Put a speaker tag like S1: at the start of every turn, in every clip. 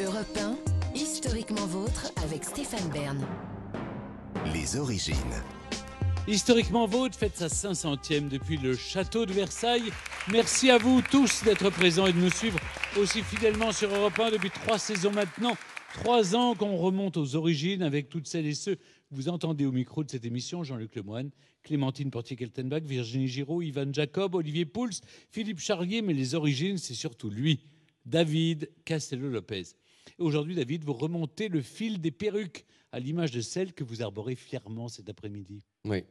S1: Europe 1, historiquement vôtre avec Stéphane Bern.
S2: Les origines.
S3: Historiquement Vôtre fête sa 500e depuis le château de Versailles. Merci à vous tous d'être présents et de nous suivre aussi fidèlement sur Europe 1 depuis trois saisons maintenant. Trois ans qu'on remonte aux origines avec toutes celles et ceux que vous entendez au micro de cette émission Jean-Luc Lemoyne, Clémentine Portier-Keltenbach, Virginie Giraud, Ivan Jacob, Olivier Pouls, Philippe Charlier. Mais les origines, c'est surtout lui, David Castello-Lopez. Aujourd'hui, David, vous remontez le fil des perruques à l'image de celle que vous arborez fièrement cet après-midi.
S4: Oui.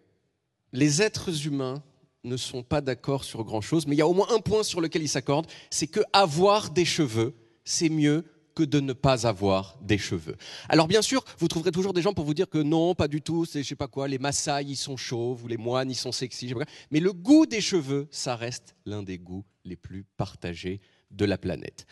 S4: Les êtres humains ne sont pas d'accord sur grand-chose, mais il y a au moins un point sur lequel ils s'accordent, c'est que avoir des cheveux, c'est mieux que de ne pas avoir des cheveux. Alors bien sûr, vous trouverez toujours des gens pour vous dire que non, pas du tout, c'est je sais pas quoi, les Maasai ils sont chauves ou les moines ils sont sexy, je sais pas quoi. mais le goût des cheveux, ça reste l'un des goûts les plus partagés de la planète.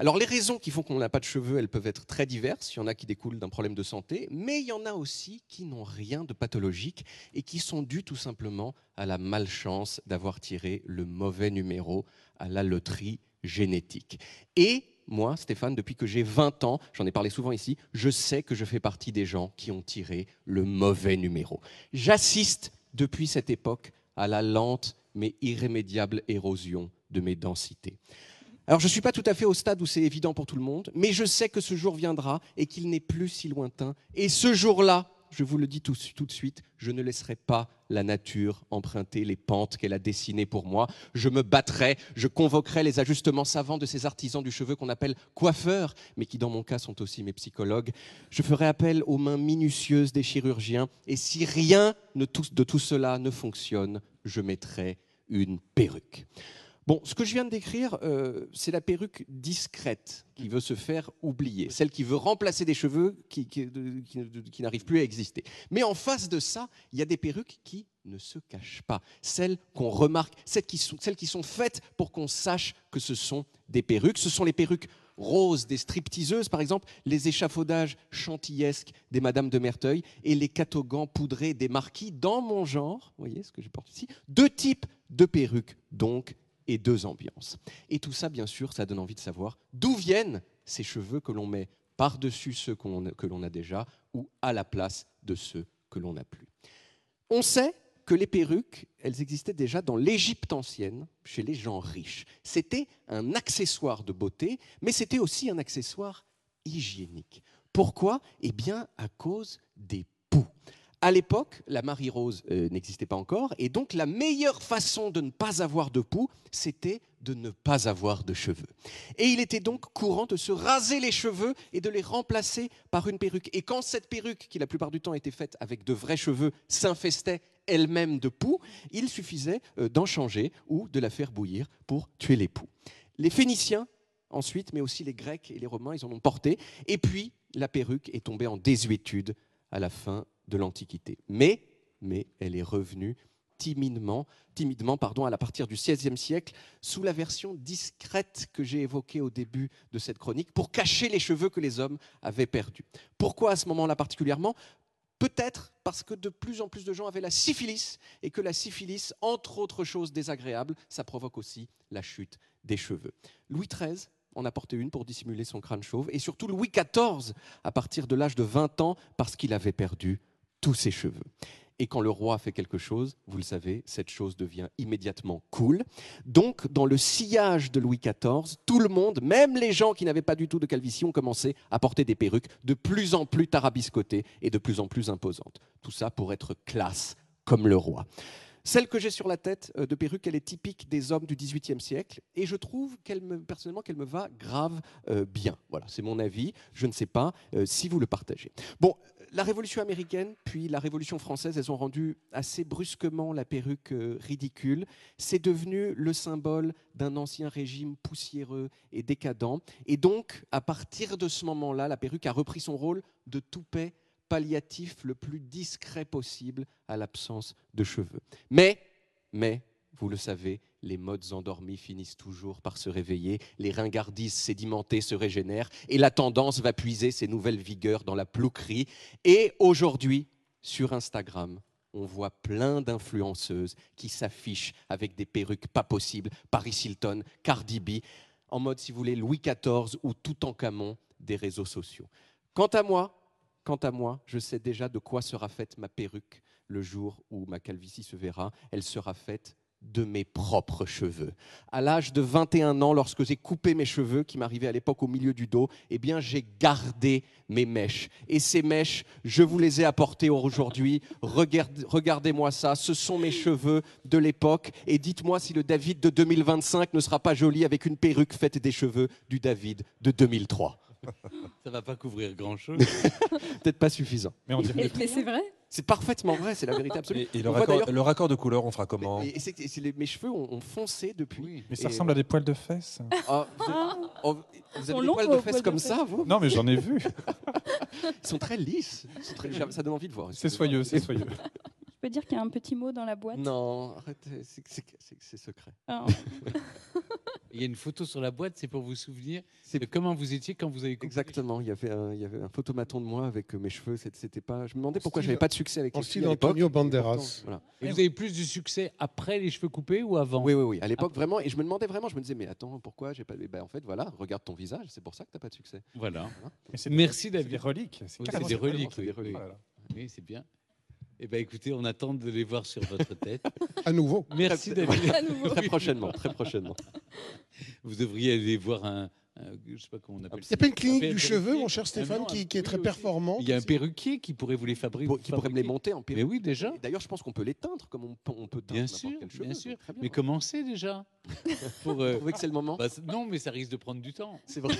S4: Alors les raisons qui font qu'on n'a pas de cheveux, elles peuvent être très diverses. Il y en a qui découlent d'un problème de santé, mais il y en a aussi qui n'ont rien de pathologique et qui sont dues tout simplement à la malchance d'avoir tiré le mauvais numéro à la loterie génétique. Et moi, Stéphane, depuis que j'ai 20 ans, j'en ai parlé souvent ici, je sais que je fais partie des gens qui ont tiré le mauvais numéro. J'assiste depuis cette époque à la lente mais irrémédiable érosion de mes densités. Alors je ne suis pas tout à fait au stade où c'est évident pour tout le monde, mais je sais que ce jour viendra et qu'il n'est plus si lointain. Et ce jour-là, je vous le dis tout, de suite, je ne laisserai pas la nature emprunter les pentes qu'elle a dessinées pour moi. Je me battrai, je convoquerai les ajustements savants de ces artisans du cheveu qu'on appelle coiffeurs, mais qui dans mon cas sont aussi mes psychologues. Je ferai appel aux mains minutieuses des chirurgiens, et si rien de tout cela ne fonctionne, je mettrai une perruque. Bon, ce que je viens de décrire, euh, c'est la perruque discrète qui veut se faire oublier, celle qui veut remplacer des cheveux qui, qui- de- qui ne- qui n'arrivent plus à exister. Mais en face de ça, il y a des perruques qui ne se cachent pas, celles qu'on remarque, celles qui, sont, celles qui sont faites pour qu'on sache que ce sont des perruques. Ce sont les perruques roses des stripteaseuses, par exemple, les échafaudages chantillesques des Madame de Merteuil et les catogans poudrés des marquis dans mon genre, vous voyez ce que je porte ici, deux types de perruques donc et deux ambiances. Et tout ça, bien sûr, ça donne envie de savoir d'où viennent ces cheveux que l'on met par-dessus ceux que l'on a déjà ou à la place de ceux que l'on n'a plus. On sait que les perruques, elles existaient déjà dans l'Égypte ancienne, chez les gens riches. C'était un accessoire de beauté, mais c'était aussi un accessoire hygiénique. Pourquoi? Eh bien, à cause des. À l'époque, la Marie-Rose euh, n'existait pas encore, et donc la meilleure façon de ne pas avoir de poux, c'était de ne pas avoir de cheveux. Et il était donc courant de se raser les cheveux et de les remplacer par une perruque. Et quand cette perruque, qui la plupart du temps était faite avec de vrais cheveux, s'infestait elle-même de poux, il suffisait euh, d'en changer ou de la faire bouillir pour tuer les poux. Les Phéniciens, ensuite, mais aussi les Grecs et les Romains, ils en ont porté. Et puis, la perruque est tombée en désuétude à la fin de l'Antiquité. Mais, mais elle est revenue timidement, timidement pardon, à partir du XVIe siècle, sous la version discrète que j'ai évoquée au début de cette chronique, pour cacher les cheveux que les hommes avaient perdus. Pourquoi à ce moment-là particulièrement? Peut-être parce que de plus en plus de gens avaient la syphilis et que la syphilis, entre autres choses désagréables, ça provoque aussi la chute des cheveux. Louis XIII en a porté une pour dissimuler son crâne chauve et surtout Louis XIV à partir de l'âge de 20 ans parce qu'il avait perdu tous ses cheveux. Et quand le roi fait quelque chose, vous le savez, cette chose devient immédiatement cool. Donc, dans le sillage de Louis XIV, tout le monde, même les gens qui n'avaient pas du tout de calvitie, ont commencé à porter des perruques de plus en plus tarabiscotées et de plus en plus imposantes. Tout ça pour être classe comme le roi. Celle que j'ai sur la tête euh, de perruque, elle est typique des hommes du XVIIIe siècle, et je trouve qu'elle me, personnellement qu'elle me va grave euh, bien. Voilà, c'est mon avis. Je ne sais pas euh, si vous le partagez. Bon, la Révolution américaine, puis la Révolution française, elles ont rendu assez brusquement la perruque euh, ridicule. C'est devenu le symbole d'un ancien régime poussiéreux et décadent. Et donc, à partir de ce moment-là, la perruque a repris son rôle de toupet palliatif le plus discret possible à l'absence de cheveux. Mais, mais, vous le savez, les modes endormis finissent toujours par se réveiller, les ringardises sédimentées se régénèrent, et la tendance va puiser ses nouvelles vigueurs dans la plouquerie. Et aujourd'hui, sur Instagram, on voit plein d'influenceuses qui s'affichent avec des perruques pas possibles, Paris Hilton, Cardi B, en mode, si vous voulez, Louis XIV ou Toutankhamon des réseaux sociaux. Quant à moi, quant à moi, je sais déjà de quoi sera faite ma perruque le jour où ma calvitie se verra. Elle sera faite de mes propres cheveux. À l'âge de 21 ans, lorsque j'ai coupé mes cheveux, qui m'arrivaient à l'époque au milieu du dos, eh bien, j'ai gardé mes mèches. Et ces mèches, je vous les ai apportées aujourd'hui. Regardez- Regardez-moi ça, ce sont mes cheveux de l'époque. Et dites-moi si le David de 2025 ne sera pas joli avec une perruque faite des cheveux du David de 2003.
S3: Ça va pas couvrir grand-chose.
S4: Peut-être pas suffisant.
S5: Mais on dirait.
S6: Et- mais c'est vrai
S4: C'est parfaitement vrai, c'est la vérité absolue.
S7: Et, et le, raccord,
S4: d'ailleurs-
S7: le raccord de couleur, on fera comment
S4: Et- et c'est- et c'est les- mes cheveux ont, ont foncé depuis.
S3: Oui.
S5: Mais ça ressemble à des poils de fesses.
S4: Ah, vous, oh, vous avez des
S6: longs,
S4: poils de fesses
S6: poils de
S4: comme
S6: fesses.
S4: ça, vous
S5: Non, mais j'en ai vu.
S4: Ils sont très lisses. Ils sont très- Ça donne envie de voir.
S5: C'est soyeux, c'est soyeux.
S6: Je peux dire qu'il y a un petit mot dans la boîte?
S4: Non, arrêtez, c'est- c'est c'est- c'est secret.
S6: Ah.
S3: Il y a une photo sur la boîte, c'est pour vous souvenir
S4: C'est-
S3: de comment vous étiez quand vous avez coupé.
S4: Exactement, il y avait un, il y avait un photomaton de moi avec euh, mes cheveux. c'était- pas. Je me demandais pourquoi j'avais pas de succès avec
S8: en
S4: les
S8: style
S4: filles.
S8: Antonio Banderas.
S4: Et pourtant, voilà.
S3: Et vous avez plus du succès après les cheveux coupés ou avant?
S4: Oui, oui, oui. À l'époque, vraiment. Et je me demandais vraiment. Je me disais, mais attends, pourquoi j'ai pas. Eh ben, en fait, voilà, regarde ton visage. C'est pour ça que t'as pas de succès.
S3: Voilà.
S5: C'est
S3: Merci,
S5: c'est
S3: David.
S5: des reliques.
S3: C'est des reliques.
S4: c'est des
S3: oui,
S4: reliques.
S3: oui.
S5: Voilà.
S3: Oui, c'est bien. Eh bien, écoutez, on attend de les voir sur votre tête.
S8: À nouveau.
S3: Merci, David.
S6: À nouveau.
S4: Très prochainement, très prochainement.
S3: Vous devriez aller voir un. un- je sais pas comment on appelle
S8: Il n'y a pas une
S3: Un
S8: clinique du cheveu, mon cher
S3: Ah
S8: Stéphane,
S3: non,
S8: qui, est très
S3: aussi.
S8: performant.
S3: Il y a un perruquier qui pourrait vous les fabriquer.
S4: Qui pourrait me les monter en
S3: Mais
S4: perruque.
S3: oui, déjà.
S4: D'ailleurs, je pense qu'on peut les teindre comme on, peut- on peut teindre
S3: Bien
S4: n'importe
S3: sûr,
S4: quel cheveu.
S3: bien sûr. Mais commencez déjà? Pour, euh,
S4: Vous trouvez que c'est le moment?
S3: bah, non, mais ça risque de prendre du temps.
S4: C'est vrai.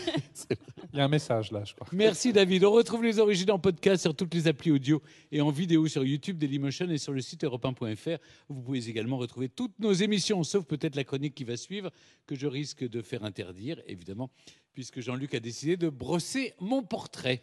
S5: Il y a un message là, je crois.
S3: Merci David. On retrouve les origines en podcast sur toutes les applis audio et en vidéo sur YouTube, Dailymotion et sur le site europe 1.fr. Vous pouvez également retrouver toutes nos émissions, sauf peut-être la chronique qui va suivre, que je risque de faire interdire, évidemment, puisque Jean-Luc a décidé de brosser mon portrait.